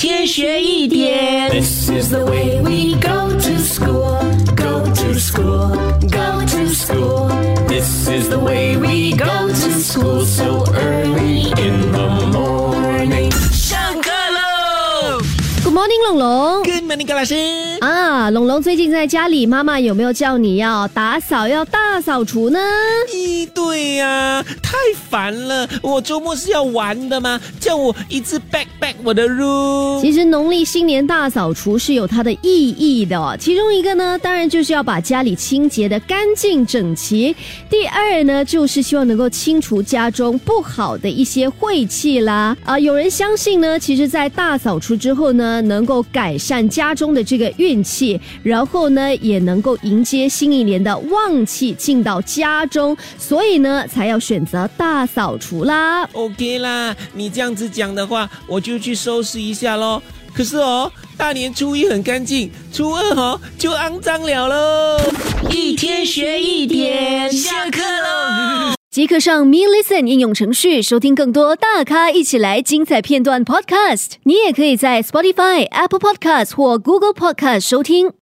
天学一点。This is the way we go to school, go to school, go to school. This is the way we go to school so early ！Good morning，龙龙。Good morning，高老师。啊，龙龙最近在家里，妈妈有没有叫你要打扫、要大扫除呢？咦，对呀、太烦了！我周末是要玩的吗？叫我一次 back back 我的 room。其实农历新年大扫除是有它的意义的哦，其中一个呢，当然就是要把家里清洁的干净整齐；第二呢，就是希望能够清除家中不好的一些晦气啦。啊、有人相信呢，其实，在大扫除之后呢，能够改善家中的这个运气，然后呢，也能够迎接新一年的旺气进到家中，所以呢，才要选择大扫除啦。OK 啦，你这样子讲的话，我就去收拾一下喽。可是哦，大年初一很干净，初二哦就肮脏了喽。一天学一点，下课喽。即可上 Me Listen 应用程序收听更多大咖一起来精彩片段 Podcast。你也可以在 Spotify、Apple Podcast 或 Google Podcast 收听。